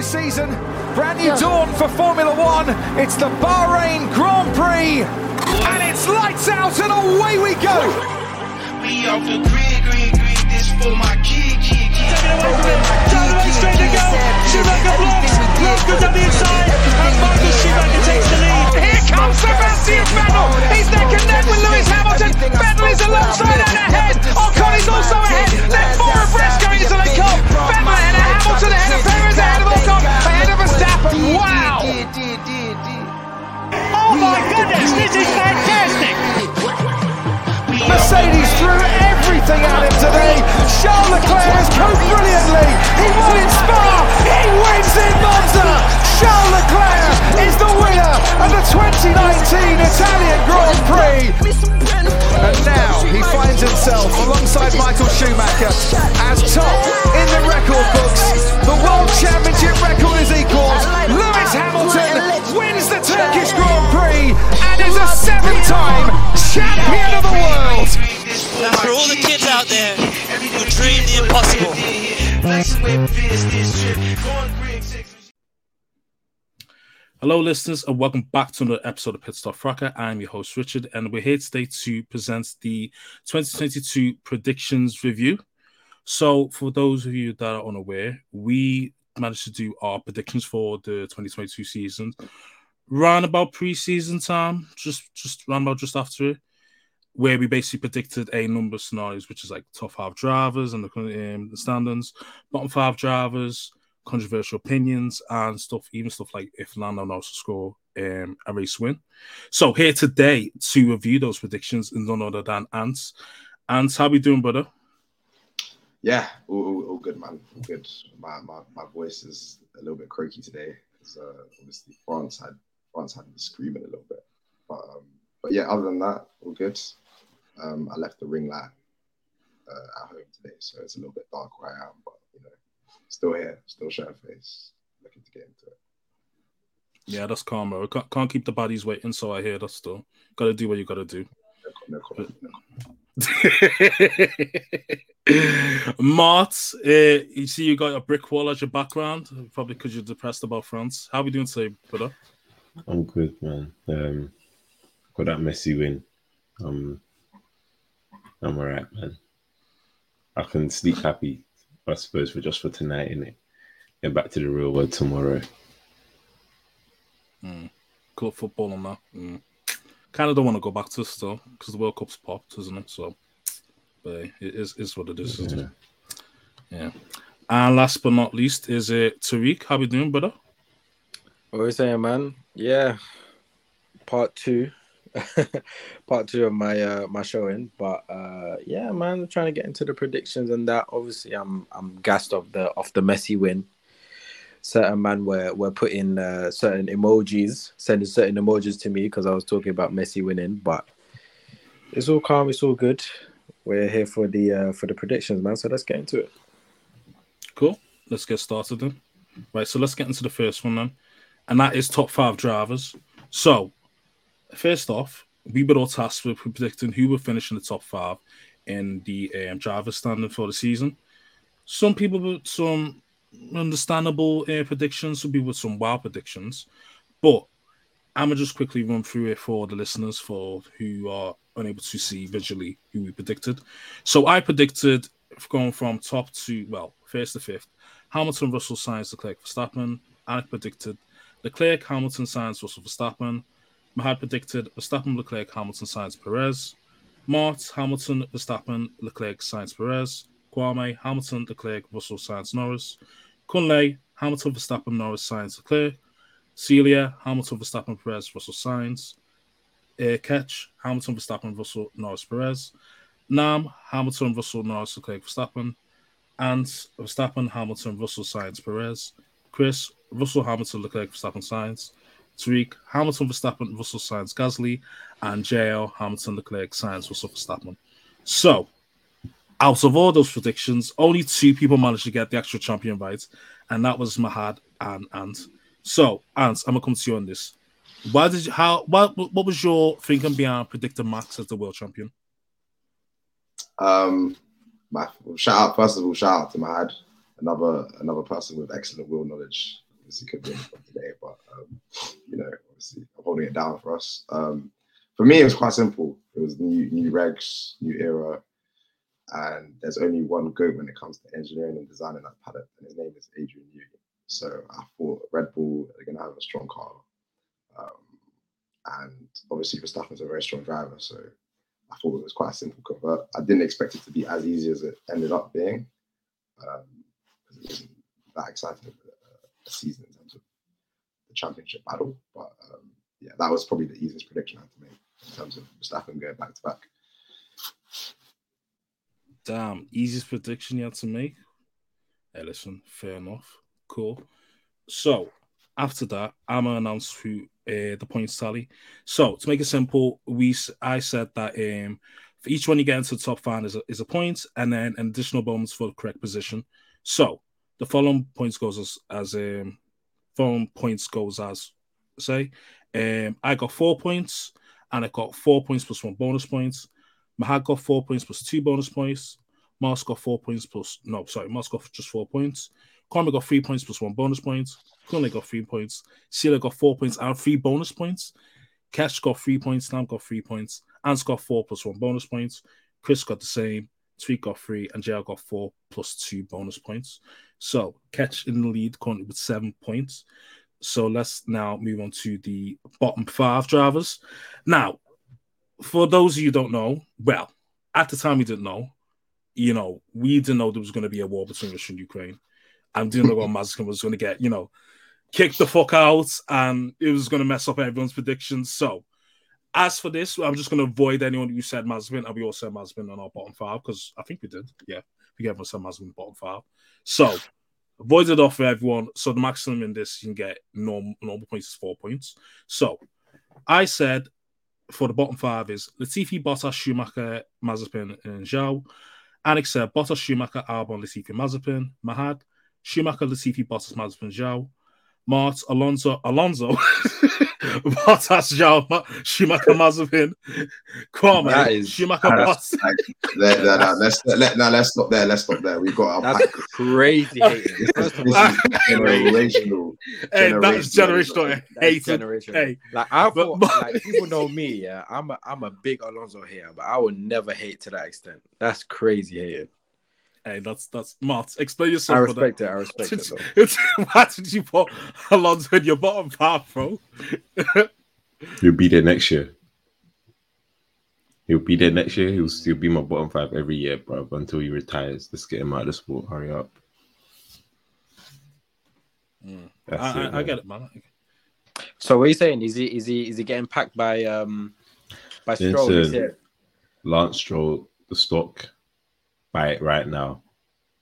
New season, brand new dawn for Formula One. It's the Bahrain Grand Prix, and it's lights out and away we go. We off the grid, grid, grid. This for my kid, kid, kid. Taken away from him. Down the straight to go. Schumacher blocks. Rose goes up the inside. And Michael Schumacher takes the lead. Here comes Sebastian Vettel. He's neck and neck with Lewis Hamilton. Vettel is alongside and ahead. Ocon is also ahead. They're four abreast going into the cup. Vettel Hamilton, ahead of Perez, ahead of Ocon, ahead of Verstappen. Wow! Oh my goodness, this is fantastic. Mercedes threw everything at him today. Charles Leclerc has coped brilliantly. He won in Spa. He wins in Monza. Charles Leclerc is the winner of the 2019 Italian Grand Prix. And now he finds himself alongside Michael Schumacher as top in the record books. The World Championship record is equalled. Lewis Hamilton wins the Turkish Grand Prix and is a seven-time champion of the world. And for all the kids out there who dream the impossible. Hello, listeners, and welcome back to another episode of Pit Stop Fracas. I'm your host, Richard, and we're here today to present the 2022 predictions review. So, for those of you that are unaware, we managed to do our predictions for the 2022 season round about preseason time, just just round about just after it, where we basically predicted a number of scenarios, which is like top five drivers and the, um, the standings, bottom five drivers, controversial opinions, and stuff, even stuff like if Lando Norris to score um, a race win. So here today to review those predictions is none other than Ants. Ants, how we doing, brother? Yeah, all, all, good, man. All good. My, my my voice is a little bit croaky today because uh, obviously France had France had me screaming a little bit, but um, but yeah, other than that, all good. Um, I left the ring light uh, at home today, so it's a little bit dark where I am, but you know, still here, still showing face, looking to get into it. Yeah, that's calm, bro. Can't, can't keep the bodies waiting, so I hear that's still got to do what you got to do. No, no no. Mart, uh, you see you got a brick wall as your background, probably because you're depressed about France. How we doing today, brother? I'm good, man. Um, got that messy win. Um, I'm alright, man. I can sleep happy, I suppose, for just for tonight, innit? Get back to the real world tomorrow. Club football and that. Mm. Kind of don't want to go back to still because the World Cup's popped, isn't it? So, but it is, is what it is. isn't it? Yeah. And last but not least is it Tariq. How we doing, brother? What are we saying, man? Yeah, part two, part two of my uh my showing. But uh yeah, man, I'm trying to get into the predictions and that. Obviously, I'm I'm gassed off the off the messy win. Certain man were were putting uh, certain emojis, sending certain emojis to me because I was talking about Messi winning. But it's all calm, it's all good. We're here for the uh for the predictions, man. So let's get into it. Cool. Let's get started then. Right, so let's get into the first one then. And that is top five drivers. So, first off, we were all tasked with predicting who would finish in the top five in the um, driver standing for the season. Some people with some understandable uh, predictions, some people with some wild predictions. But I'm to just quickly run through it for the listeners for who are unable to see visually who we predicted. So I predicted going from top to, well, first to fifth, Hamilton, Russell, Sainz, Leclerc, Verstappen. Alec predicted Leclerc, Hamilton, Sainz, Russell, Verstappen. Mahad predicted Verstappen, Leclerc, Hamilton, Sainz, Perez. Mart, Hamilton, Verstappen, Leclerc, Sainz, Perez. Kwame, Hamilton, Leclerc, Russell, Sainz, Norris. Kunle, Hamilton, Verstappen, Norris, Sainz, Leclerc. Celia, Hamilton, Verstappen, Perez, Russell, Sainz. Uh, Ketch, Hamilton, Verstappen, Russell, Norris, Perez. Nam, Hamilton, Russell, Norris, Leclerc, Verstappen. and Verstappen, Hamilton, Russell, Sainz, Perez. Chris, Russell, Hamilton, Leclerc, Verstappen, Sainz. Tariq, Hamilton, Verstappen, Russell, Sainz, Gasly, and JL, Hamilton, Leclerc, Sainz, Russell, Verstappen. So, out of all those predictions, only two people managed to get the actual champion right, and that was Mahad and Ant. So, Ant, I'm gonna come to you on this. Why did you how what what was your thinking behind predicting Max as the world champion? Um, my shout out first of all, shout out to Mahad, another another person with excellent wheel knowledge. Obviously, could be today, but um, you know, obviously, I'm holding it down for us. Um, for me, it was quite simple. It was new new regs, new era, and there's only one goat when it comes to engineering and designing that paddock, and his name is Adrian Newey. So I thought Red Bull are going to have a strong car, um, and obviously Verstappen's a very strong driver, so I thought it was quite a simple convert. I didn't expect it to be as easy as it ended up being, um, it that exciting season in terms of the championship battle. But um, yeah, that was probably the easiest prediction I had to make in terms of Verstappen going back to back. Damn, easiest prediction you had to make. Hey, listen, fair enough. Cool. So after that, I'm gonna announce who uh, the points tally. So to make it simple, we I said that um for each one you get into the top five is a, is a point, and then an additional bonus for the correct position. So the following points goes as as um following points goes as say um I got four points and I got four points plus one bonus points. Mahad got four points plus two bonus points. Mars got four points plus no, sorry, Mars got just four points. Kwame got three points plus one bonus point. Kunle got three points. Sila got four points and three bonus points. Cash got three points. Slam got three points. Ants got four plus one bonus points. Chris got the same. Tweet got three. And JL got four plus two bonus points. So Catch in the lead currently with seven points. So let's now move on to the bottom five drivers. Now, for those of you who don't know, well, at the time we didn't know, you know, we didn't know there was going to be a war between Russia and Ukraine. And didn't know what Mazepin was going to get, you know, kicked the fuck out and it was going to mess up everyone's predictions. So, as for this, I'm just going to avoid anyone who said Mazepin, and we all said Mazepin on our bottom five because I think we did. Yeah, we gave us said Mazepin bottom five. So, avoid it off for everyone. So, the maximum in this you can get normal, normal points is four points. So, I said for the bottom five is Latifi, Bottas, Schumacher, Mazepin, and Zhou. Alex said Bottas, Schumacher, Albon, Latifi, Mazepin, Mahad, Schumacher, Latifi, Bottas, Mazepin, Zhou. Mart, Alonso, Alonso, Bottas, Zhou, Ma- Schumacher, Mazepin, Kwame, That is- Schumacher, That's- like, there- there- there- let's let, no, let's stop there. Let's stop there. We've got our That's pack. crazy. hating. First of This all, is generational. Hey, that's Generational. Eh? generational. that's generational. Hey, Like I thought, but- like people know me. Yeah, I'm a I'm a big Alonso hater, but I would never hate to that extent. That's crazy hating. Hey, that's that's Mart. Explain yourself. brother. respect it. I respect it. Though. It's- Why did you put Alonso in your bottom five, bro? He'll be there next year. He'll be there next year. He'll still be my bottom five every year, bro, until he retires. Let's get him out of the sport. Hurry up. That's I, it, I, I get it, man. So what are you saying? Is he is he is he getting packed by um by Stroll? this Listen. Lance Stroll, the stock, buy it right now.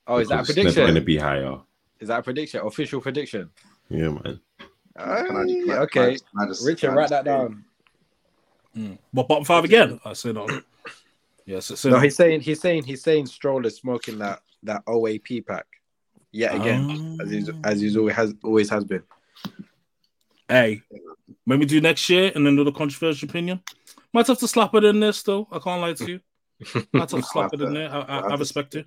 Oh, is that a because it's never going to be higher. Is that a prediction? Official prediction? Yeah, man. Can I just- can I- can okay, just- I just- Richard, can write that say- down. But bottom five again? I say no. Yes, say No, no. he's saying he's saying he's saying Stroll is smoking that that OAP pack yet again, Ah. as he's as he's always has always has been. Hey, when we do next year and another controversial opinion, might have to slap it in there still. I can't lie to you. Might have to slap it in there. I, I, I respect it.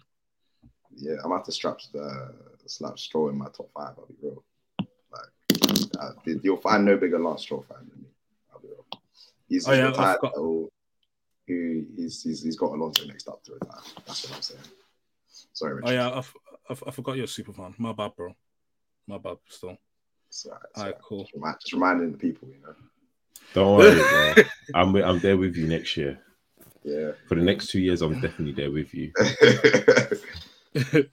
Yeah, I'm gonna have to strap the slap straw in my top five. I'll be real. Like, uh, you'll find no bigger Lance Stroll fan than me. I'll be real. He's Oh, yeah, I retired. forgot. so He, he's, he's he's got Alonso next up to retire. That's what I'm saying. Sorry, Richard. Oh yeah, I, f- I, f- I forgot you're a super fan. My bad, bro. My bad. Still. It's all right, it's All right, all right. cool. Just, remind, just reminding the people, you know. Don't worry, bro. I'm I'm there with you next year. Yeah. For the next two years, I'm definitely there with you.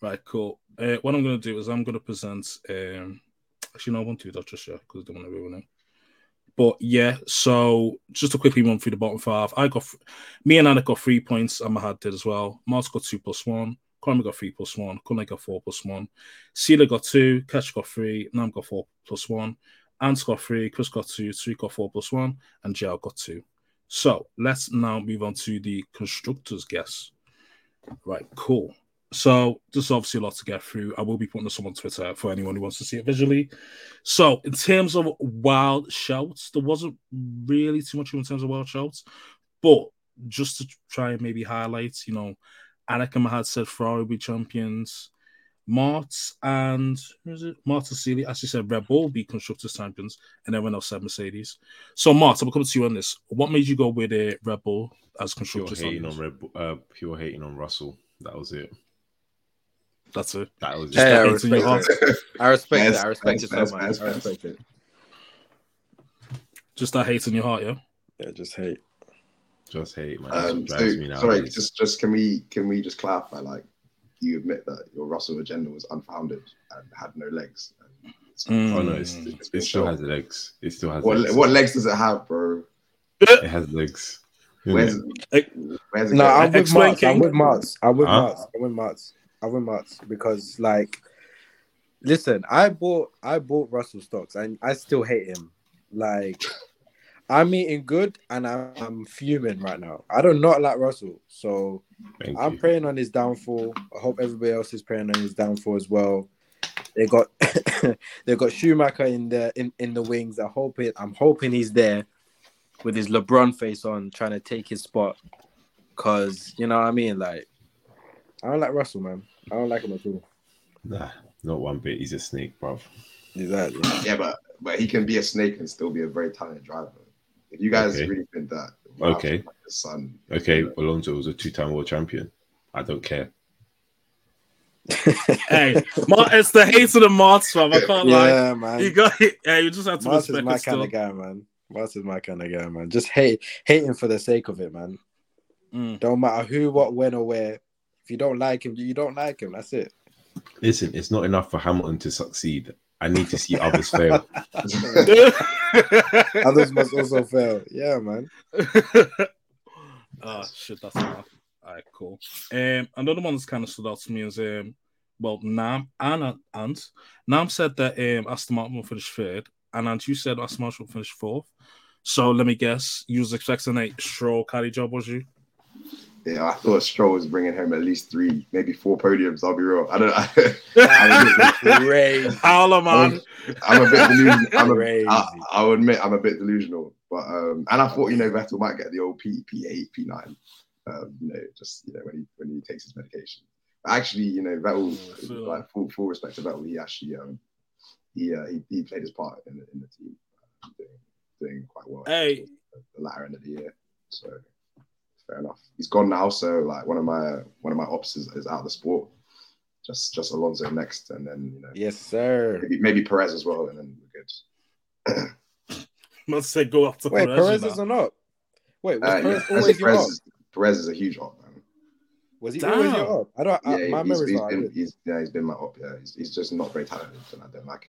right, cool. Uh, what I'm gonna do is I'm gonna present. Um, actually, no, I won't do that just yet because I don't want to ruin it. But yeah, so just to quickly run through the bottom five, I got me and Anna got three points, and Mahad did as well. Mars got two plus one, Kwame got three plus one. Kunle got four plus one. Sila got two. Ketch got three. Nam got four plus one. Ant got three. Chris got two. Three got four plus one. And Jao got two. So let's now move on to the constructors guess. Right, cool. So there's obviously a lot to get through. I will be putting this up on Twitter for anyone who wants to see it visually. So in terms of wild shouts, there wasn't really too much in terms of wild shouts, but just to try and maybe highlight, you know, Anakim had said Ferrari will be champions. Mart and who is it? Marta Sealy actually said Red Bull be constructors champions, and everyone else said Mercedes. So, Mart, I'm coming to you on this. What made you go with a Red Bull as Pure hating on Red Bull, uh, pure hating on Russell. That was it. That's it. That was Just Hey, I respect hate in your heart. it. I respect Yes, it. I respect yes, it yes, so much. yes, I yes. respect it. Just that hate in your heart, yeah. Yeah, just hate. just hate, man. That's Um, so, me sorry, just just can we can we just clarify? Like, you admit that your Russell agenda was unfounded and had no legs. And it's- Mm. Oh no, it's, It's it still shown. has legs. It still has What, legs. what legs does it have, bro? It has legs. Where's Hey. where's it No, going? I'm with Explain, Marts. I'm with Marts. I'm with Huh? Marts. I'm with Marts. I'm with Marts because, like, listen, I bought I bought Russell stocks and I still hate him. Like, I'm eating good and I'm, I'm fuming right now. I do not like Russell, so Thank I'm you. praying on his downfall. I hope everybody else is praying on his downfall as well. They got they got Schumacher in the in, in the wings. I hope it, I'm hoping he's there with his LeBron face on, trying to take his spot. Cause you know what I mean. Like I don't like Russell, man. I don't like him at all. Nah, not one bit. He's a snake, bruv. Exactly. Yeah, but but he can be a snake and still be a very talented driver. If you guys Okay. really think that, Okay. like his son, Okay, Alonso was a two-time world champion. I don't care. hey, Mart, it's the hate of the Marts, fam. I can't lie. Yeah, man. You got it. Yeah, you just have to Mars is my kind of guy, man. Mars is my kind of guy, man. Just hate hating for the sake of it, man. Mm. Don't matter who, what, when, or where. If you don't like him, you don't like him. That's it. Listen, it's not enough for Hamilton to succeed. I need to see others fail. Others must also fail. Yeah, man. oh shit, that's enough. All right, cool. Um, another one that's kind of stood out to me is um, well, Nam and Ant. Nam said that um, Aston Martin will finish third, and Ant, you said Aston Martin will finish fourth. So let me guess, you was expecting a Stroll carry job, was you? Yeah, I thought Stroll was bringing home at least three, maybe four podiums. I'll be real. I don't. I'm, a bit, Crazy. Howler, man. I'm a bit delusional. I'm a, Crazy. I, I'll admit I'm a bit delusional, but um, and I thought you know Vettel might get the old P P8 P9, um, you know, just you know when he when he takes his medication. But actually, you know, Vettel, Mm, like full full respect to Vettel, he actually um he uh, he, he played his part in the, in the team, uh, doing doing quite well. Hey. the latter end of the year, so fair enough. He's gone now, so like one of my one of my ops is, is out of the sport. Just just Alonso next, and then you know Yes, sir. maybe, maybe Perez as well, and then we're good. Let's say go after Wait, Perez, Perez is know. on up. Wait, was Uh, Perez yeah, always think your Perez up? is, Perez is a huge op, man. Was he Damn. always your up? I don't. I, Yeah, my he's, memory's he's not been he's yeah he's been my op. Yeah, he's, he's just not very talented, and I don't like it.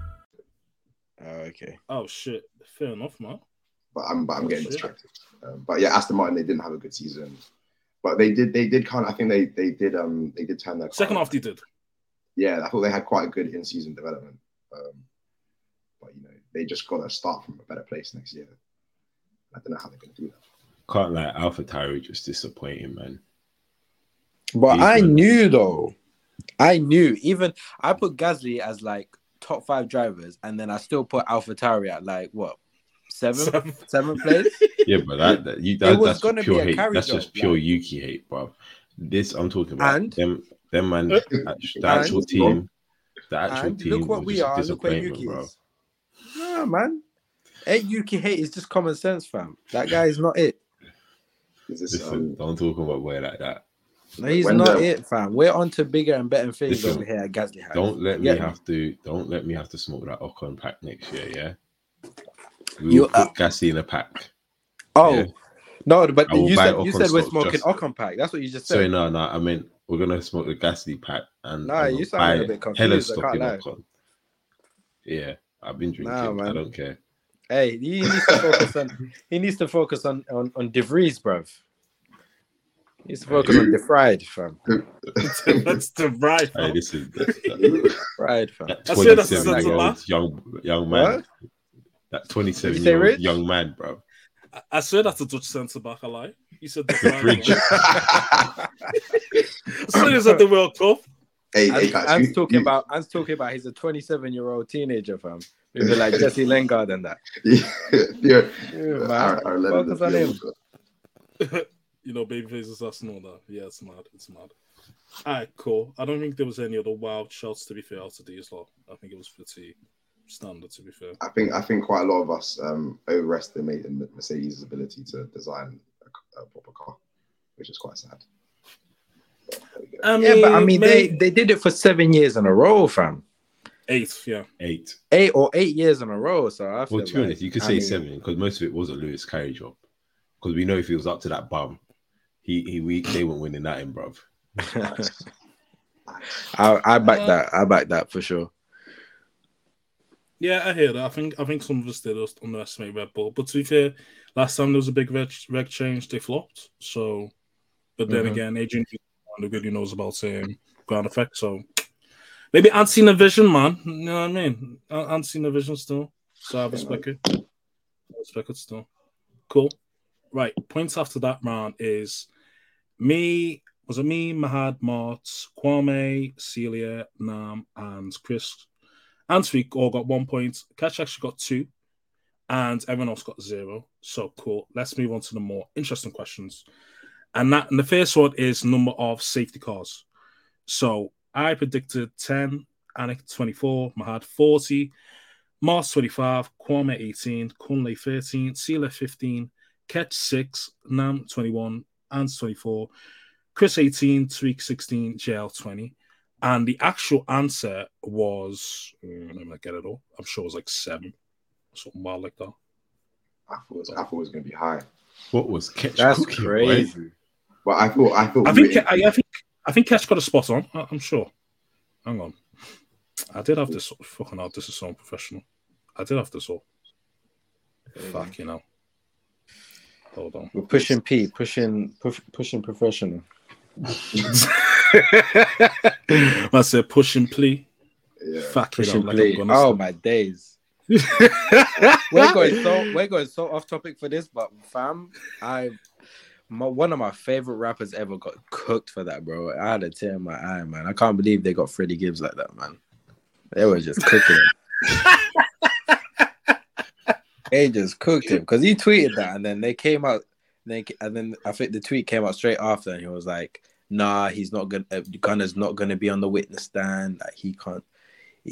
Oh, okay. Oh shit, fair enough, man. But I'm but I'm Oh, getting shit. distracted. Um, but yeah, Aston Martin they didn't have a good season, but they did they did kind of I think they they did um they did turn their Second car- half, they did. Yeah, I thought they had quite a good in season development. Um, but you know they just got to start from a better place next year. I don't know how they're going to do that. Can't lie, AlphaTauri just disappointing, man. But He's I good. knew though. I knew. Even I put Gasly as like top five drivers, and then I still put AlphaTauri at like what seventh, Seven. seventh place. Yeah, but that, that you that, was that's gonna be pure a hate. That's job, just pure like- Yuki hate, bro. This I'm talking about. And- them, them man, Uh, the actual and- team, the actual and team look what we are. Look where Yuki bro. is. Nah, man. Ain't Yuki hate is just common sense, fam. That guy is not it. this Listen, um, don't talk about boy like that. No, he's When not the- it, fam. We're on to bigger and better things Listen, over here at Gasly House. Don't let me have to. Don't let me have to smoke that Ocon pack next year. Yeah. We You- uh, put gassy in a pack. Oh Yeah. no, but you said you said we're smoking just- Ocon pack. That's what you just said. Sorry, no, no. I mean, we're gonna smoke the Gasly pack and Nah, you we'll sound a bit confused, I can't lie. Ocon. Yeah, I've been drinking. Nah, I don't care. Hey, he needs to focus on he needs to focus on on, on De Vries, bruv. He needs to focus on De Fried, fam. That's the right. Hey, this is that, Fried, fam. that I swear that's the 27 year centre old young young man. What? That 27 Did you say year old young man, bro. I- I swear that's a Dutch centre back. I lie. You said the The bridge. As soon as at the World Cup. Hey, hey, An's, guys, An's you- talking you- about An's talking about he's a 27 year old teenager, fam. Maybe like Jesse Lingard and that. yeah, Yeah, Aaron- man. Aaron Lennon Focus is on him. beautiful. you know, baby faces us and all that. Yeah, it's mad. It's mad. All right, cool. I don't think there was any other wild shots to be fair out of these lot. I think it was pretty standard to be fair. I think I think quite a lot of us um, overestimated Mercedes' ability to design a, a proper car, which is quite sad. But there we go. I Yeah, but I mean they they did it for seven years in a row, fam. Eight, yeah. Eight. Eight or eight years in a row. So I feel Well, to be like- honest, you could I say mean, seven because most of it was a Lewis carry job. Because we know if he was up to that bum, he he we they weren't winning that in, bruv. I I back Uh, that. I back that for sure. Yeah, I hear that. I think I think some of us did us underestimate Red Bull. But to be fair, last time there was a big reg, reg change, they flopped. So, but then Mhm. again, Adrian Nobody knows about um, ground effect. So maybe unseen a vision, man. You know what I mean? Un- Unseen a vision still. So I respect it. I respect it still. Cool. Right. Points after that round is me. Was it me, Mahad, Mart, Kwame, Celia, Nam, and Chris? And Sweek all got one point. Catch actually got two, and everyone else got zero. So cool. Let's move on to the more interesting questions. And that and the first one is number of safety cars. So I predicted 10, Anik 24, Mahad 40, Mars 25, Kwame 18, Kunle 13, Sela 15, Ketch 6, Nam 21, Ans 24, Chris 18, Tweak 16, JL 20. And the actual answer was, mm, let me get it all. I'm sure it was like seven, something wild like that. I thought it was, I thought it was going to be high, What was catch That's cooking, boy? crazy. but I thought I thought I think I, I think I think Ketch got a spot on. I, I'm sure. Hang on, I did have this. Fucking hell, this is so unprofessional. I did have this all. Fuck you know. Hold on. We're pushing P, pushing push, pushing professional. I said push and plea. yeah. Fuck it Pushing up. Like play. I'm gonna Oh say. my days. we're going so we're going so off topic for this, but fam, I my, one of my favorite rappers ever got cooked for that, bro. I had a tear in my eye, man. I can't believe they got Freddie Gibbs like that, man. They were just cooking him. they just cooked him because he tweeted that, and then they came out. They and then I think the tweet came out straight after, and he was like, "Nah, he's not gonna. Uh, Gunna's not gonna be on the witness stand. Like he can't.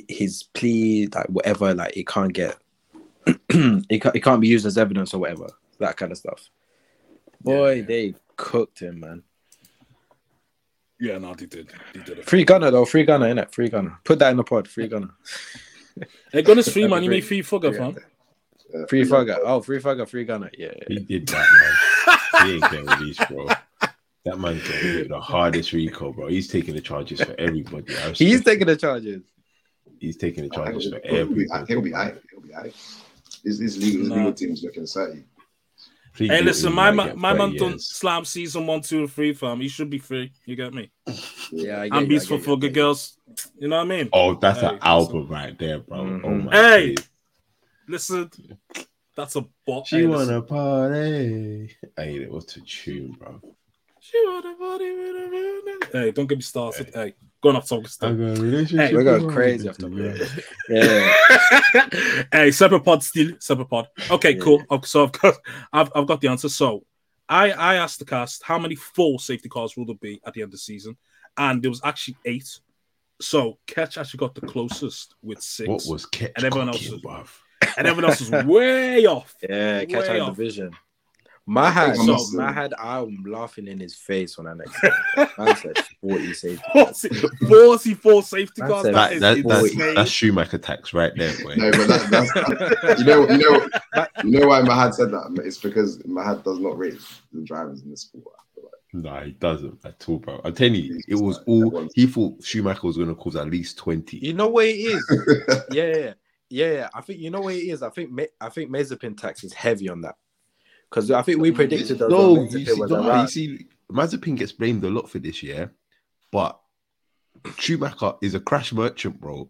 His plea, like whatever, like it can't get. it can't. It can't be used as evidence or whatever. That kind of stuff. Boy, Yeah. they cooked him, man. Yeah, no, they did. They did it. Free Gunna though, free Gunna, innit? Free Gunna. Put that in the pod. Free gunner. Hey, Gunna's free, man. You Free. made free Thugger, fam. Yeah, Free Thugger. Oh, free Thugger, free Gunna. Yeah. yeah, He did that, man. he ain't getting released, bro. That man getting the hardest recall, bro. He's taking the charges for everybody. I He's taking the charges. He's taking the I think charges for he'll be, everybody. think he'll be high. He'll be high. His, his legal, his Nah. legal team's looking thirty. Plead Hey, listen, my might man, my 30 man done Slime Season one, two, and three, fam. He should be free. You get me? Yeah, I get And you, beats I for get you, I Thugger get you. girls. You know what I mean? Oh, that's Hey, an album right there, bro. Mhm. Oh my Hey! days. Listen, that's a bot. She hey, wanna listen. party. Hey, what's a tune, bro? She wanna party with a man. Hey, don't get me started. Hey, going off topic I stuff. got a relationship. We're going crazy after that. Yeah. hey, separate pod still, separate pod. Okay, Yeah. cool. So I've got, I've, I've got the answer. So I, I asked the cast how many full safety cars will there be at the end of the season, and there was actually eight. So Ketch actually got the closest with six, What was catch And everyone else cooking, is- bruv? And everyone else was way off. Yeah, catch Way out off. division. Mahad, think I must- Mahad, I'm laughing in his face when I next. I said 40 safety. 40, 44 safety That's cars. a- That That, is that, that's, that's Schumacher tax right there, boy. No, but that, that's that, you know you know you know why Mahad said that. It's because Mahad does not rate the drivers in the sport. I feel. No, he doesn't at all, bro. I'm telling you, it was all he thought Schumacher was going to cause at least 20. You know what it is? yeah, yeah, yeah, yeah, yeah. I think you know what it is. I think Ma- I think Mazepin tax is heavy on that because I think we predicted that. No, you see, no, you see, Mazepin gets blamed a lot for this year, but Schumacher is a crash merchant, bro.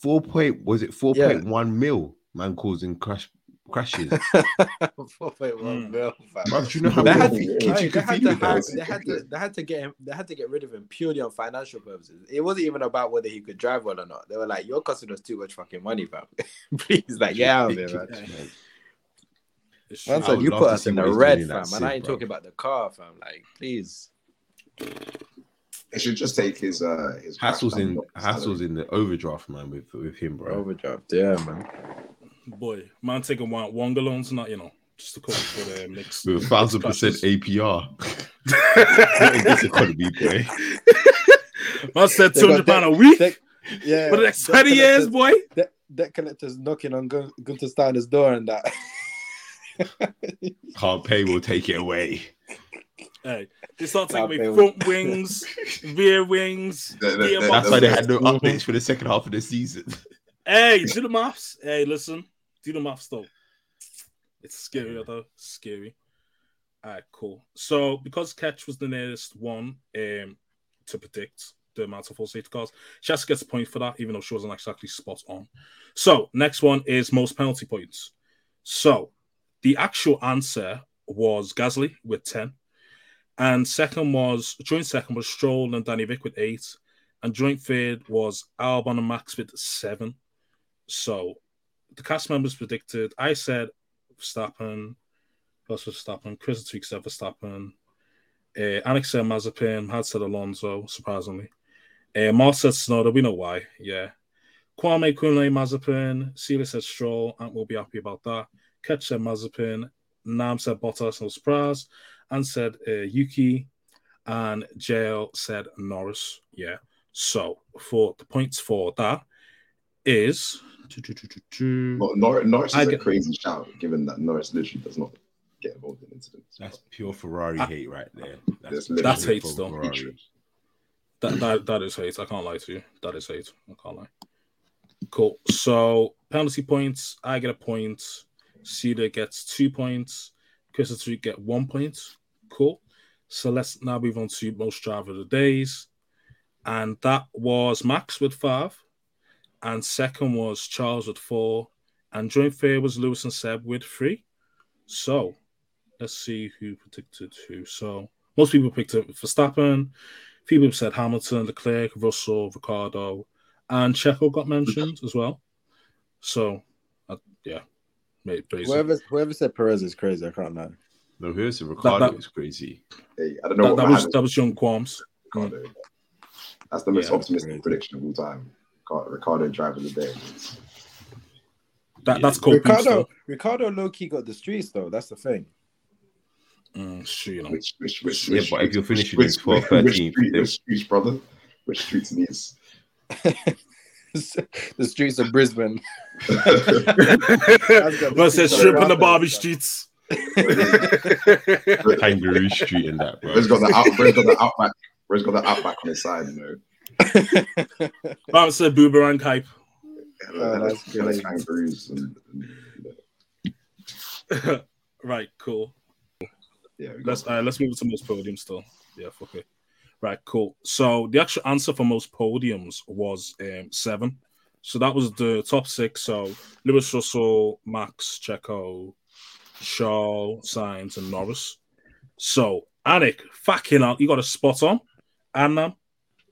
Four point was it four point one mil man causing crash crashes. 4.1 mil. Bruv, do you know how they had, kids they, had to have, they had to they had to get him they had to get rid of him purely on financial purposes. It wasn't even about whether he could drive well or not. They were like, "You're costing us too much fucking money, fam. Please, like, get out of here, man." It's Man said, "You put us in the red, fam." that And I sim, ain't bro. talking about the car, fam. Like, please. They should just take his uh his Hassle's in. Hassle's in the overdraft, man, with with him, bro. Overdraft, yeah, man. Boy, man taking one Wonga loans, not you know, just to cover for the mix. With a thousand percent. APR. What is this economy, boy? Man said They two got hundred pound a week debt- yeah, for the next debt twenty years, boy. Debt, debt collectors knocking on Gun- Gunther Steiner's door and that. Can't pay, we'll take it away. Hey, they start taking Can't away pay front wings, rear wings, That's why they had no updates for the second half of the season. Hey, do the maths. Hey, listen, do the maths though. It's scary though, scary. All right, cool. So because Ketch was the nearest one um to predict the amount of full safety cars, she has to get a point for that, even though she wasn't exactly spot on. So next one is most penalty points. So the actual answer was Gasly with 10. And second was joint second was Stroll and Danny Vick with eight. And joint third was Albon and Max with seven. So the cast members predicted. I said Verstappen, Gus Verstappen, Chris Tweak said Verstappen, uh, Alex said Mazepin, had said Alonso, surprisingly. Uh, Mars said Snowder, we know why, yeah. Kwame Kunle Mazepin, Celia said Stroll, and we'll be happy about that. Ketch said Mazepin, Nam said Bottas, no surprise, and said uh, Yuki, and Jail said Norris, yeah. So for the points for that is Nor- Nor- Norris I is a crazy shout, given that Norris literally does not get involved in incidents. That's pure Ferrari I- hate right there. That's That's hate still. Ferrari. That, that that is hate. I can't lie to you. That is hate. I can't lie. Cool. So penalty points. I get a point. Cedar gets two points. Chris and Street get one point. Cool. So let's now move on to most driver of the days, and that was Max with five, and second was Charles with four, and joint third was Lewis and Seb with three. So let's see who predicted who. So most people picked it Verstappen. Few people said Hamilton, Leclerc, Russell, Ricciardo, and Checo got mentioned as well. So, uh, yeah, made crazy. Whoever whoever said Perez is crazy, I can't lie. No, here's a Ricciardo that- is crazy. Hey, I don't know That, what that was had that was young Qualms. Ricciardo. That's the most Yeah, optimistic prediction of all time. Ricciardo, Ricciardo driving the day. That that's cool. Ricciardo Ricciardo low key got the streets though. That's the thing. Mm, sure, you know. Which, which, which, Yeah, which but if you're finishing which, in 12th, which, 13th, street, then- which streets, brother? Which streets are these? the streets of Brisbane. well, it says shrimp in the Barbie streets. Kangaroo Street in that, bro. Where's got the out, where's got the outback? Where's got the outback on his side? You know, That said boomerang hype. Oh, that's Yeah, like crazy. kangaroos and, and you know, right, cool. yeah. Let's uh, let's move to most podiums still. Yeah, fuck it. Right, cool. So the actual answer for most podiums was um, seven. So that was the top six. So Lewis Russell, Max, Checo, Shaw, Sainz, and Norris. So Anik, fucking hell, you got a spot on. Anna,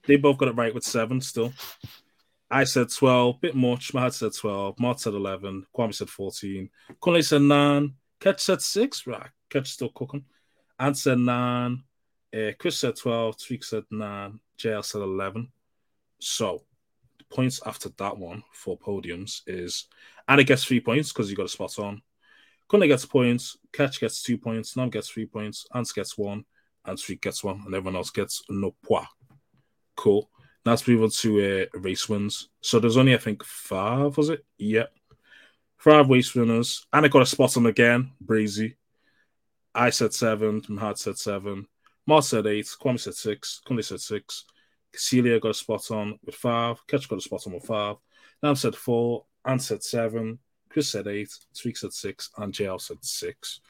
they both got it right with seven still. I said 12, bit much. Mahad said 12, Mart said 11, Kwame said 14, Kunle said 9, Ketch said 6, right, Ketch still cooking. Ant said 9, uh, Chris said 12, Tweak said 9, JL said 11. So, the points after that one for podiums is, it gets three points because you got a spot on. Kunle gets points, Catch gets two points, Nam gets three points, Ants gets one, and Street gets one, and everyone else gets no point. Cool. Now let's move on to uh, race wins. So there's only, I think, five, was it? Yep. Five race winners. And I got a spot on again, Brazy. I said seven, Mahad said seven, Mart said eight, Kwame said six, Kunle said six, Cecilia got a spot on with five, Catch got a spot on with five, Nam said four, Ant said seven, Chris said eight, Tweak said six, and JL said six.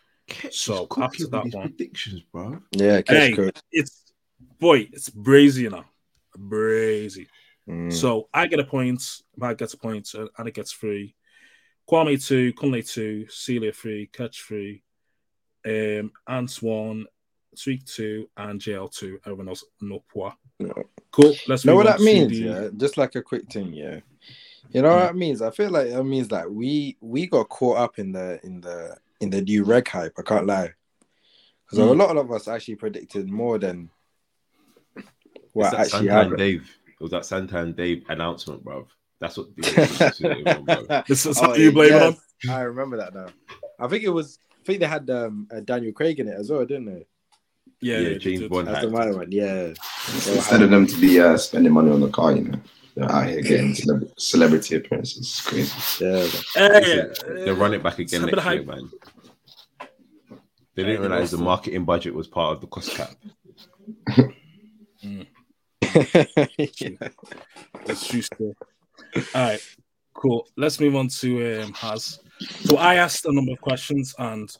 So after that one, predictions, bro. Yeah, catch hey, it's boy, it's brazy, you brazy. Mm. So I get a point, Matt gets a uh, and it gets three. Kwame two, Kunle two, Celia three, Catch three, um, Ants one, Tweak two, and JL two. Everyone else no pois. Cool. Let's know what that means, the- yeah. Just like a quick thing, yeah. You know what that means? I feel like that means that we we got caught up in the in the in the new reg hype. I can't lie, because a Mm. lot of us actually predicted more than what It's that actually Santan happened. Dave. It was that Santan Dave announcement, bro. That's what. The, This is Oh, you blame it on. I remember that now. I think it was. I think they had um, uh, Daniel Craig in it as well, didn't they? Yeah, Yeah, yeah, James. Bond That's the one. Yeah. Instead of them to be uh, spending money on the car, you know, they're out here getting celeb- celebrity appearances. It's crazy. Yeah. Hey, Listen, they'll run it back again a bit next of year, hype. man. They didn't realize the marketing budget was part of the cost cap. That's true still. All right, cool. Let's move on to um, Haas. So I asked a number of questions, and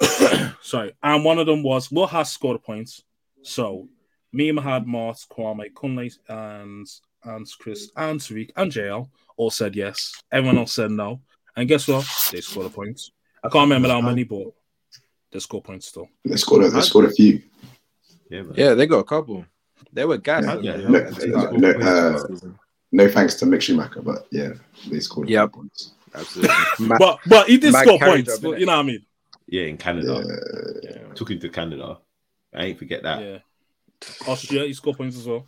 sorry, and one of them was, "Will Haas score the points?" So me, Mahad, Mart, Kwame, Kunle, and and Chris, and Tariq, and JL all said yes. Everyone else said no. And guess what? They scored the points. I can't remember how many, but they score points still. They scored. A, they scored a few. Yeah, man. Yeah, they got a couple. They were gas. Yeah, weren't no, no, no, uh, no thanks to Mick Schumacher, but yeah, they scored. a few Yep. points. Absolutely. But but he did Mad score points. job, but you know what I mean? Yeah, in Canada. Yeah. Took him to Canada. I ain't forget that. Yeah. Austria, he scored points as well.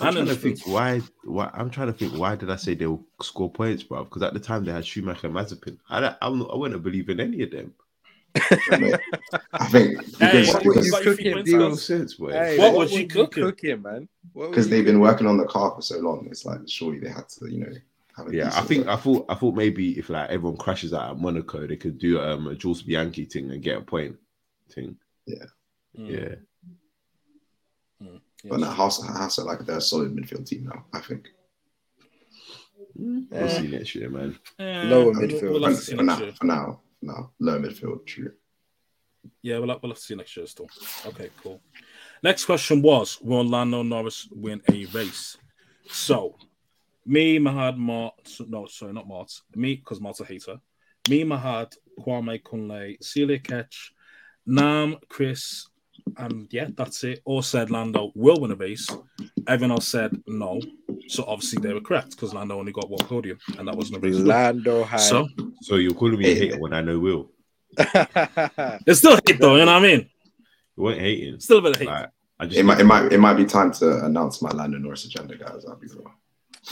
I'm And trying to think why. Why I'm trying to think why did I say they'll score points, bro? Because at the time they had Schumacher and Mazepin. I I'm not, I wouldn't believe in any of them. I think Hey, because what What was you you cooking, cooking, dude? No sense, boy. Hey, What what, was was she cooking? cooking, man? Because they've been working on the car for so long, it's like surely they had to, you know, have a Yeah, I think work. I thought I thought maybe if like everyone crashes out at Monaco, they could do um, a Jules Bianchi thing and get a point thing. Yeah. Mm. Yeah, But now House, House are like they're a solid midfield team now. I think. we'll see next year, man. Eh, Lower midfield. We'll For, have to see for now, for now, for now, low midfield. True. Yeah, we'll have, we'll have to see next year still. Okay, cool. Next question was Will Lando Norris win a race? So, me, Mahad, Mart, no, sorry, not Mart. Me, because Mart's a hater. Me, Mahad, Kwame Kunle, Celia Ketch, Nam, Chris, and yeah, that's it. All said Lando will win a race. Everyone else said no. So, obviously, they were correct because Lando only got one podium, and that wasn't a race. Lando had. So, So you're calling me a Hey. hater when I know Will? it's still hate though, you know what I mean? You weren't hating. Still a bit of hate. Like, I just It might, it might, it might be time to announce my Lando Norris agenda, guys. I'll be real.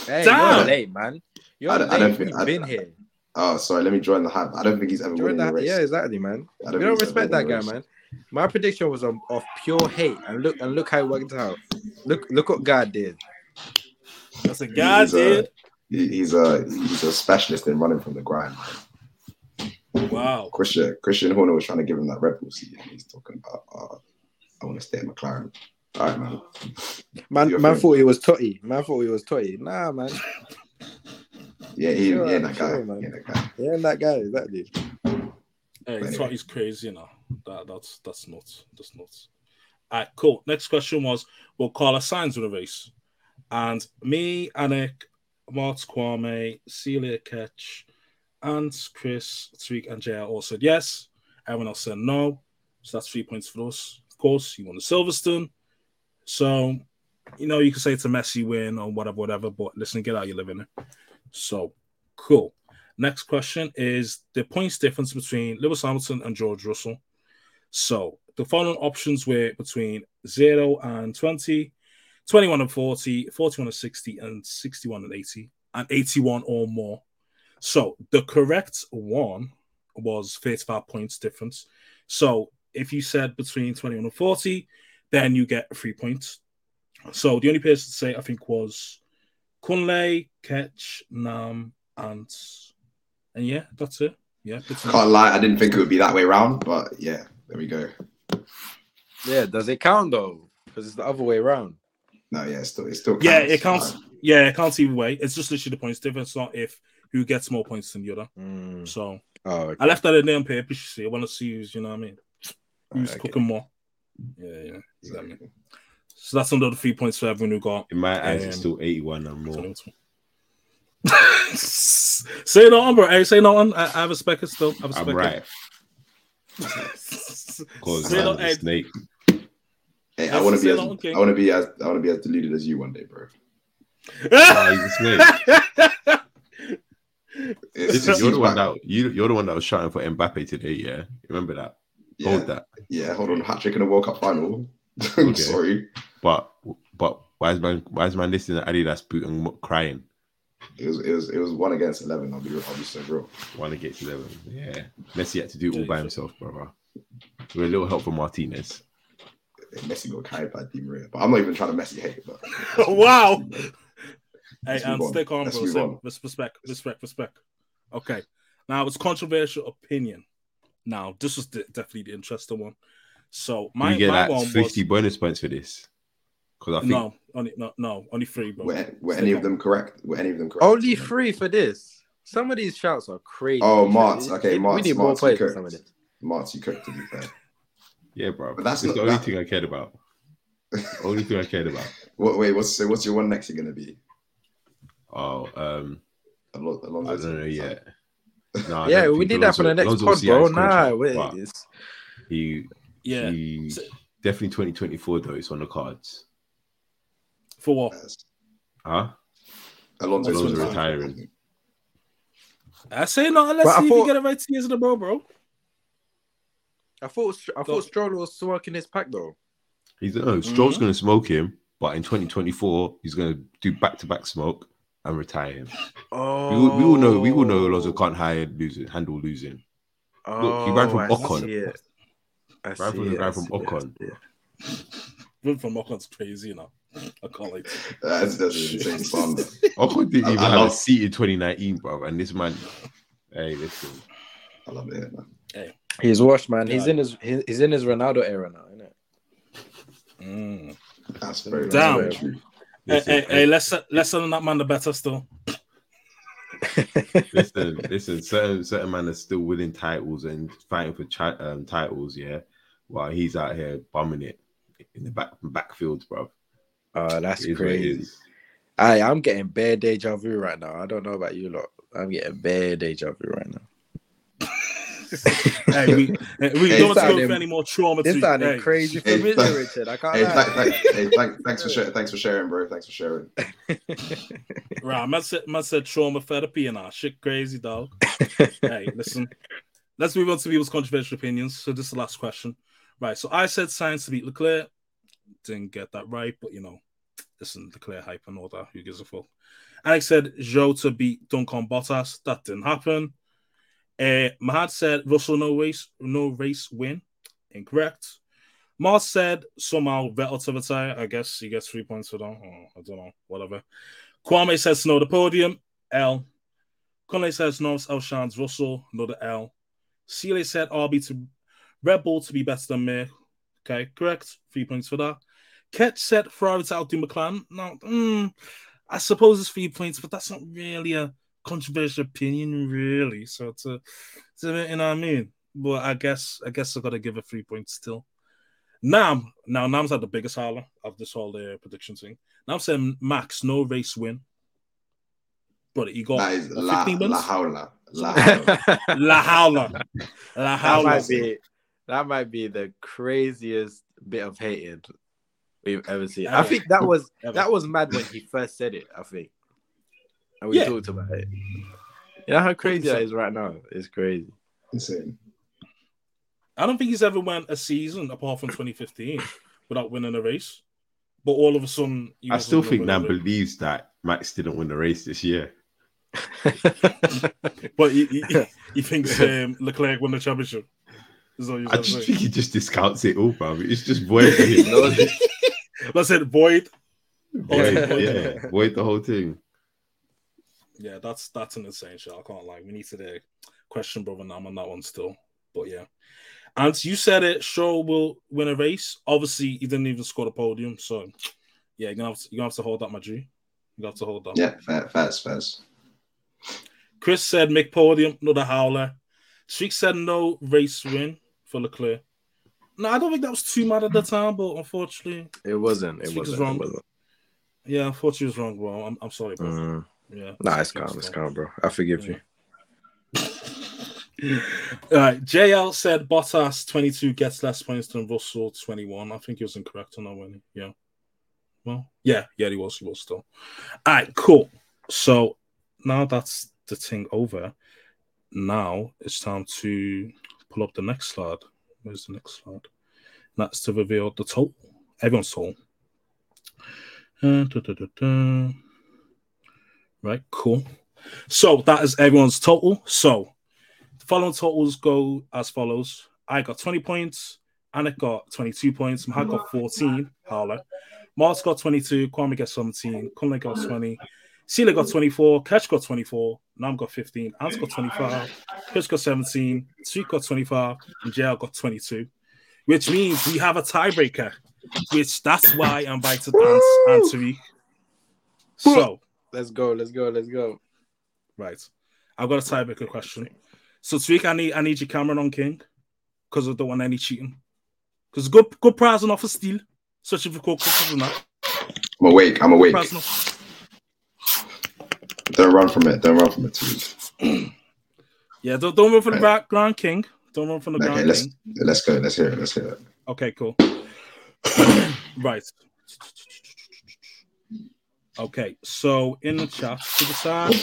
hey, Damn. you're late, man. You're I don't- I don't late. think- You've I- been here. Oh, sorry. Let me join the hype. I don't think he's ever During winning a that, race. yeah, exactly, man. I We don't don't respect that guy, man. My prediction was on, of pure hate, and look and look how it worked out. Look, look what God did. That's a guy He's, uh, did. he- he's a he's a specialist in running from the grind. Man. Wow. Christian Christian Horner was trying to give him that Red Bull seat, and he's talking about, uh, I want to stay at McLaren. All right, man. Man, man friend. thought he was Totti. Man thought he was Totti. Nah, man. Yeah, he, Sure, he ain't that guy. sure, man. he ain't that guy. He ain't that guy, exactly. Hey, Anyway. Totty's crazy, you know. That that's that's nuts. That's nuts. All right, cool. Next question was Will Carlos Sainz win a race? And me, Anik, Mart Kwame, Celia Ketch, and Chris, Tariq, and Jay all said yes. Everyone else said no. So that's three points for us. Of course, you won the Silverstone. So, you know, you can say it's a messy win or whatever, whatever, but listen, get out, you live in it. So, cool. Next question is the points difference between Lewis Hamilton and George Russell. So the following options were between 0 and 20, 21 and 40, 41 and 60, and 61 and 80, and 81 or more. So the correct one was 35 points difference. So if you said between 21 and 40, then you get three points. So the only person to say I think was Kunle, Ketch, Nam, and and yeah, that's it. Yeah, it's Can't lie, I didn't think it would be that way round, but yeah, there we go. Yeah, does it count though? Because it's the other way around. No, yeah, it's still, it's still yeah, counts. it counts. Yeah, it counts either way. It's just literally the points difference, not if who gets more points than the other. Mm. So Oh, okay. I left that in there on purpose. You see, I want to see who's, you know what I mean, who's Okay. cooking more. Yeah, yeah, exactly. So that's another three points for everyone who got. In my eyes, um, it's still 81 and more. say no on, bro. Hey, say no on. I, I have a specker still. I have a I'm right. Cause Say no, man, hey, snake. Hey, I want to be as same. I want to be as I want to be as deluded as you one day, bro. He's a snake. It's Listen, you're the one back. that you you're the one that was shouting for Mbappe today. Yeah, remember that. Yeah. Hold that. Yeah, hold on, hat trick in the World Cup final. Okay. Sorry, But but why is man why is man listening to Adidas boot and mo- crying? it was it was it was one against eleven. I'll be I'll be so real. One against eleven. Yeah, Messi had to do it all by himself, brother. With a little help from Martinez. Messi got carried by Di Maria, but I'm not even trying to Messi hate. But wow. Hey, Let's and move on. stick on, Let's bro. move Say, on. respect, respect, respect. Okay. Now it's controversial opinion. Now this was the, definitely the interesting one. So My, my you get my like one 50 was bonus points for this. Because I think no, only no, no, only three, bro. were, were Stick any of them correct? Were any of them correct? Only three for this. Some of these shouts are crazy. Oh, Marts. Okay, We Marts. need more Marts, you players for some of this. Marts, you cooked to be fair. yeah, bro. But that's That's not- the only that- thing I cared about. only thing I cared about. What? Wait, what's so? What's your one next? You're gonna be? Oh, um, Alon- I don't know yet. No, I yeah, we think need that for the next Alonso- pod, Alonso bro. see out his Nah, wait, it's, he, Yeah. he definitely 2024 though. It's on the cards. For what? Huh? Alonso, Alonso Alonso retiring. I say no, let's But I see if thought- get it right two years in a row, bro. I thought I Go. thought Stroll was smoking his pack though. He's no Stroll's Mhm. going to smoke him, but in 2024 he's going to do back to back smoke and retire him. Oh, We, all- we all know we all know Alonso can't hire losing, handle losing. Look, he ran from Oh, I Ocon. see it. I Ran see from the it, guy I from see I Ocon. see it. Run from Ocon's crazy, you know. I can't like. That's that's an insane slander. Ocon didn't I- even I have love- a seat in 2019, bro. And this man, hey, listen, I love it, man. He's washed, man. He's in his he's in his Ronaldo era now, isn't it? Mm. That's very, Damn. very true. Hey, listen, hey, hey, let's let's sell that man the better still. listen, listen. Certain certain man are still winning titles and fighting for chi- um, titles, yeah. While he's out here bumming it in the back backfields, bro. Oh, that's It is what it crazy. I I'm getting bare deja vu right now. I don't know about you lot. I'm getting bare deja vu right now. Hey, we, hey, we Hey, don't want to go sounding- for any more trauma. This to- sounded hey, crazy Hey, familiar, thank- Richard. I can't Hey, lie. thank, thank, hey, thank, thanks for sharing. Thanks for sharing, bro. Thanks for sharing. Right, man said, man said trauma therapy and that shit crazy, dog. hey, listen, let's move on to people's controversial opinions. So this is the last question. Right, so I said Sainz to beat Leclerc. Didn't get that right, but you know, listen, Leclerc hype and all that. Who gives a fuck? Alex said Zhou to beat Duncan Bottas. That didn't happen. Uh, Mahad said Russell no race, no race win. Incorrect. Mars said somehow Vettel to retire. I guess he gets three points for that. Oh, I don't know. Whatever. Kwame says Snow the podium. L. Kunle says Norris outshines Russell. Another L. Sealy said RB to Red Bull to be better than me. Okay, correct. Three points for that. Ketch said Ferrari to outdo McLaren. Now, mm, I suppose it's three points, but that's not really a controversial opinion, really. So it's a, it's a bit, you know what I mean. But I guess I guess I got to give a three points still. Nam, now Nam's had the biggest holler of this whole uh, prediction thing. Nam saying Max no race win, but he got That is what, la 15 wins. la howla. La howla. La howler, that might be that might be the craziest bit of hating we've ever seen. I Ever. think that was Ever. that was mad when he first said it. I think, and we Yeah. talked about it. You know how crazy that is right now. It's crazy. Insane. I don't think he's ever went a season apart from 2015 without winning a race. But all of a sudden, he I still think a Nam race. believes that Max didn't win the race this year. But you, you, you think um, Leclerc won the championship? Is all you're I just think he just discounts it all, bro. It's just void for him. no? Let's say void. void, yeah, void the whole thing. Yeah, that's that's an insane shot. I can't lie. We need to uh, question brother Nam on that one still. But yeah. And you said it, Shaw will win a race. Obviously, he didn't even score the podium. So yeah, you're gonna have to, you're gonna have to hold that, my G. You have to hold that. Yeah, fair, fast, fast. Chris said make podium, another howler. Streak said no race win for Leclerc. No, I don't think that was too mad at the time, but unfortunately, It wasn't. It Streak is wasn't. wrong. It wasn't. Yeah, unfortunately, it was wrong, bro. I'm, I'm sorry, bro. Mm. Yeah. Nah, it's calm. It's calm, bro. I forgive you. All right, JL said Bottas 22 gets less points than Russell 21. I think he was incorrect on that one. Yeah. Well, yeah, yeah, he was. He was still. All right, cool. So now that's the thing over. Now it's time to pull up the next slide. Where's the next slide? That's to reveal the total. Everyone's total. Uh, da, da, da, da. Right, cool. So that is everyone's total. So the following totals go as follows. I got 20 points, Anik got 22 points, Mahak got 14, Harler. Mars got 22, Kwame got 17, Kunle got 20, Sila got 24, Catch got 24, Nam got 15, Ant got 25, Chris got 17, Sweet got 25, and JL got 22. Which means we have a tiebreaker, which that's why I invited Ant and Tariq. So Let's go. Let's go. Let's go. Right. I've got a tiebreaker question. So Tariq, I need I need your camera on King because I don't want any cheating. Because good good prize and offer steal. Such if you call and that. I'm awake. I'm awake. Prize and offer- Don't run from it. Don't run from it, too. Yeah, don't, don't run from the Gra- Grand King. Don't run from the Okay, Grand let's King. let's go. Let's hear it. Let's hear it. Okay, cool. right. Okay, so in the chat to the side.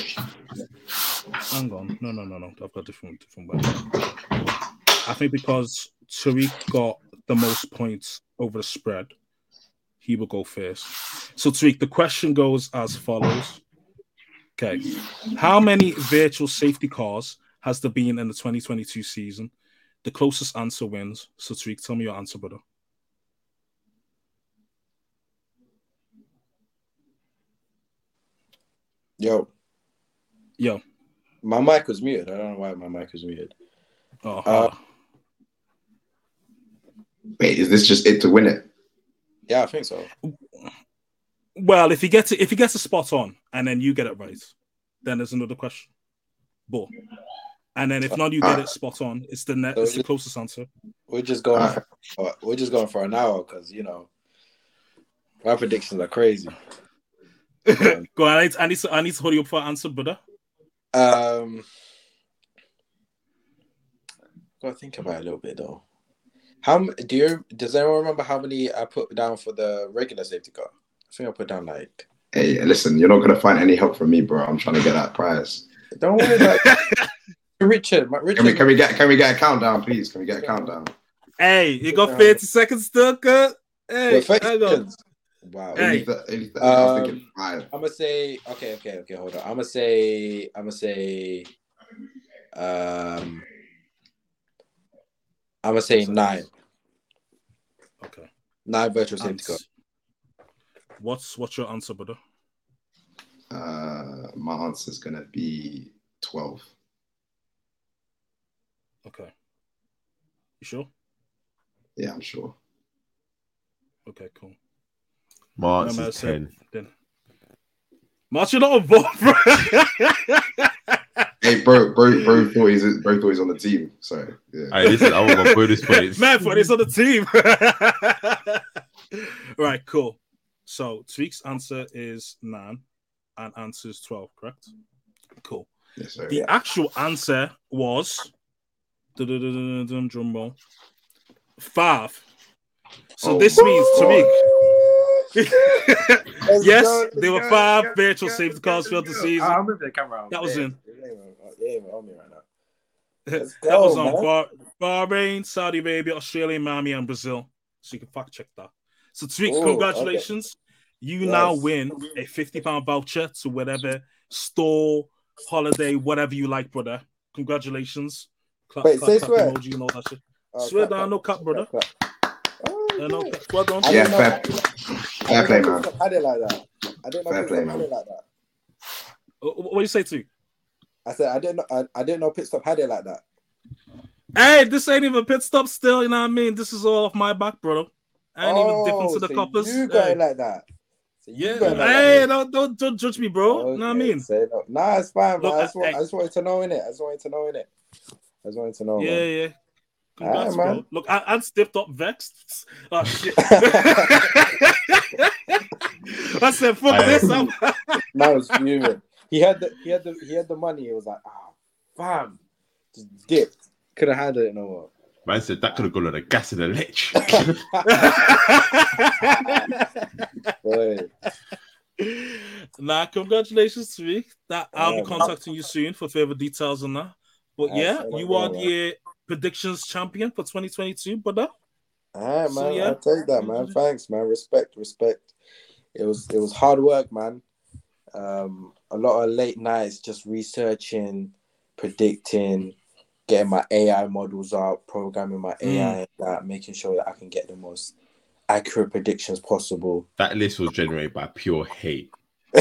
Hang on. No, no, no, no. I've got different different way. I think because Tariq got the most points over the spread, he will go first. So Tariq, the question goes as follows. Okay. How many virtual safety cars has there been in the 2022 season? The closest answer wins. So Tariq, tell me your answer, brother. Yo, Yo. my mic was muted. I don't know why my mic was muted. Oh, Uh, Wait, is this just it to win it? yeah, I think so. Well, if he gets it, if he gets a spot on and then you get it right, then there's another question. But and then if not, you get it spot on. It's the net. It's the closest answer. We're just going. Alright. For, we're just going for an hour because you know my predictions are crazy. Go on. I need, I need to. I need to hold you up for an answer, brother. Um, gotta think about it a little bit though. How do you? Does anyone remember how many I put down for the regular safety car? I think I put down like. Hey, listen, you're not gonna find any help from me, bro. I'm trying to get that prize. Don't worry about Richard. My, Richard. Can we can we get can we get a countdown, please? Can we get a countdown? Hey, you got 30 seconds still, cut. Hey, Wait, 30 hang on. seconds? Wow. Hey. Only th- only I was thinking Um, five. I'm gonna say okay, okay, okay. Hold on. I'm gonna say I'm gonna say um I'm gonna say nine. Okay. Nine virtual safety And cars. What's what's your answer, brother? Uh, my answer is gonna be twelve. Okay. You sure? Yeah, I'm sure. Okay, cool. My Remember I answer's said- 10. Then. March, you're not involved, bro. Hey, bro, bro, bro thought he's bro thought he's on the team. Sorry. Yeah. Hey, listen, I want my bonus points. Man, but it's on the team. right, cool. So Tweak's answer is nine, and answer is twelve. Correct. Cool. Yes, sir. The actual answer was drum roll, five. So Oh. this means Tariq. Let's yes, go, let's there were go, five let's go, virtual let's safety go, cars let's throughout the go. season. I'll move the camera. That was Yeah, in. They ain't even- they ain't even on me right now. Let's that was go, on man. Bah- Bahrain, Saudi Arabia, Australia, Miami, and Brazil. So you can fact check that. So Tariq, Ooh, congratulations. You now Yes. win a £50 voucher to whatever store, holiday, whatever you like, brother. Congratulations. Clap, Wait, clap, say clap swear. emoji and all that shit. Oh, swear clap, down, no clap, cap, brother. clap, Uh, no, cap. well done. I Yeah, didn't know- fair, I didn't play, know man. Pit Stop had it like that. I didn't know Fair play, man. had it like that. What do you say to? I said I didn't know. I, I didn't know Pit Stop had it like that. Hey, this ain't even pit stop still, you know what I mean? This is all off my back, brother. I ain't even dipping Oh, to the so coppers. You got Hey. like that. So Yeah, got like hey, that. don't, don't don't judge me, bro. You know what I mean? say no. Nah, it's fine, Look, man. I just, want, hey. I just wanted to know in it. I just wanted to know in it. I just wanted to know. Yeah, man. yeah. Congrats, Alright, bro. Look, I, I'd stiffed up vexed. Oh shit. I said, fuck Aye. this. I'm... Man was fuming. He had the he had the he had the money. He was like, ah, fam, just dipped. Couldn't handle it no more. Man said that could have gone on the gas and the lich. Nah, congratulations to me. That I'll Yeah, be man. contacting you soon for further details on that. But Alright, yeah, you are the predictions champion for 2022, brother. All right, So, man. yeah. I'll take that, man. Thanks, man. Respect, respect. It was it was hard work, man. Um, a lot of late nights just researching, predicting, getting my AI models out, programming my Mm. AI, and that, making sure that I can get the most accurate predictions possible. that list was generated by pure hate.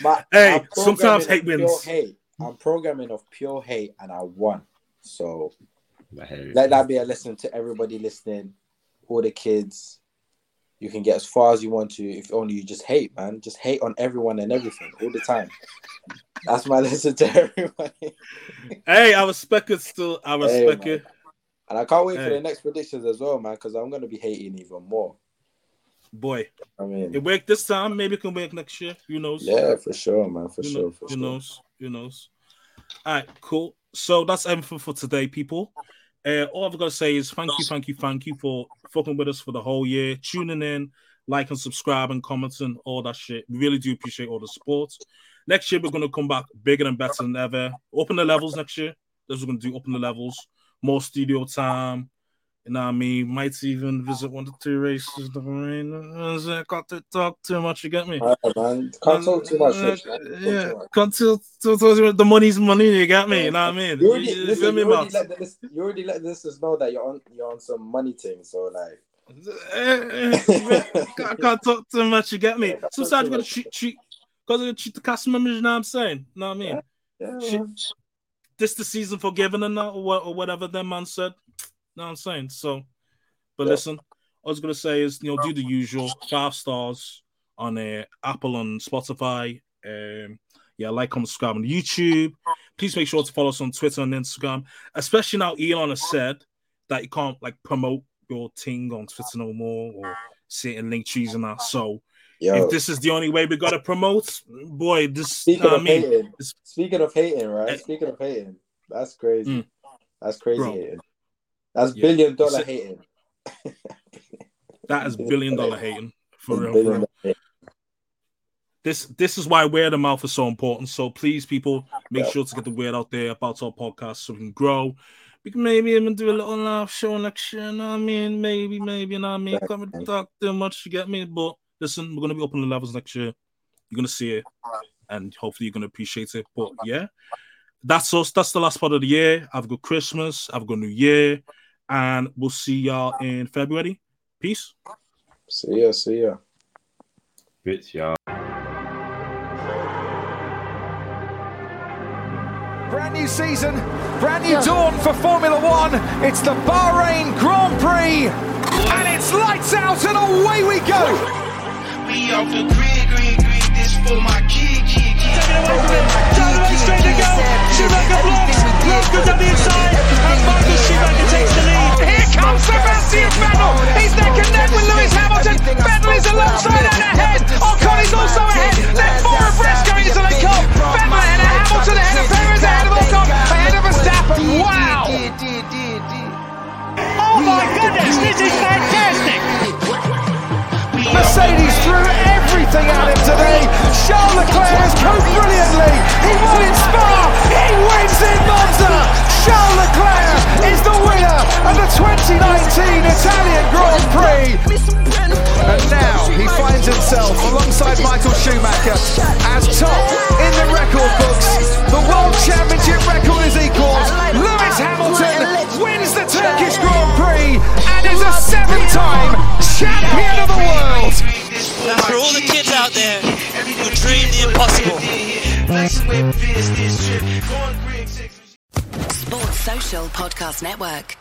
My- Hey, sometimes hate of pure wins. hate. I'm programming of pure hate, and I won. So let that be a lesson to everybody listening, all the kids. You can get as far as you want to if only you just hate, man. Just hate on everyone and everything all the time. That's my lesson to everybody. Hey, I respect it still. I Hey, respect man. it. And I can't wait for the next predictions as well, man, because I'm gonna be hating even more. Boy, I mean, it worked this time. Maybe it can work next year. Who knows? yeah, for sure, man, for Who, sure, know- for who sure. knows? Who knows? All right, cool. So that's everything for today, people. Uh, all I've got to say is thank you, thank you, thank you for fucking with us for the whole year, tuning in, like and subscribe and commenting, all that shit. We really do appreciate all the support. Next year, we're to come back bigger and better than ever. Open the levels next year. What we're going to do. Open the levels, more studio time. You know what I mean? Might even visit one of the two races. I mean, I got to talk too much. You get me? Right, man. Can't talk too much. Uh. Can't talk yeah, too much. can't tell, tell, tell, the money's money. You get me? You know what I mean? You already, You- you listen, you, already let the, you already let the listeners know that you're on you're on some money thing. So like, Eh, eh, can't, can't talk too much. You get me? Sometimes you gotta treat treat because treat the cast members. You know what I'm saying? You know what I mean? yeah, Shit. man. This the season for giving and that, or, or whatever that man said. Know what I'm saying? So, but Yeah. listen, I was gonna say is you know do the usual five stars on uh, Apple and Spotify. Um, yeah, like, comment, subscribe on YouTube. Please make sure to follow us on Twitter and Instagram. Especially now, Elon has said that you can't like promote your thing on Twitter no more or see it in link trees and that. So Yo, if this is the only way we gotta promote, boy, this speaking of I mean. hating, speaking of hating, right? Eh. Speaking of hating, that's crazy. Mm. That's crazy Bro. That's Yeah. billion dollar It's- hating. That is billion dollar hating for real. For real. hating. This this is why word of mouth is so important. So please, people, make Yeah. sure to get the word out there about our podcast so we can grow. We can maybe even do a little live show next year. You know what I mean? Maybe, maybe, you know what I mean? Can't really talk too much, you get me? But listen, we're gonna be opening the levels next year. You're gonna see it, and hopefully you're gonna appreciate it. But yeah, that's us. That's the last part of the year. Have a good Christmas, have a good New Year, and we'll see y'all in February. Peace. See ya, see ya. Bitch, y'all. Brand new season, brand new dawn for Formula One. It's the Bahrain Grand Prix, and it's lights out and away we go. We off the grid, grid, grid. This for my kid, kid, kid. Down the right straight to go. Schumacher blocks. Love goes on the inside. And Michael Schumacher Sebastian Vettel. He's neck and neck with Lewis Hamilton. Vettel is alongside and ahead. Ocon is also ahead. They're four abreast going into the cup. Vettel ahead of Hamilton, ahead of Perez, ahead of Ocon, ahead of Verstappen. Wow! Oh my goodness, this is fantastic. Mercedes threw everything at him today. Charles Leclerc has come brilliantly. He won in Spa. He wins in Monza. Charles Leclerc is the winner of the 2019 Italian Grand Prix. And now he finds himself alongside Michael Schumacher as top in the record books. The World Championship record is equal. Lewis Hamilton wins the Turkish Grand Prix and is a seven-time champion of the world. For all the kids out there who dream the impossible. Sports Social Podcast Network.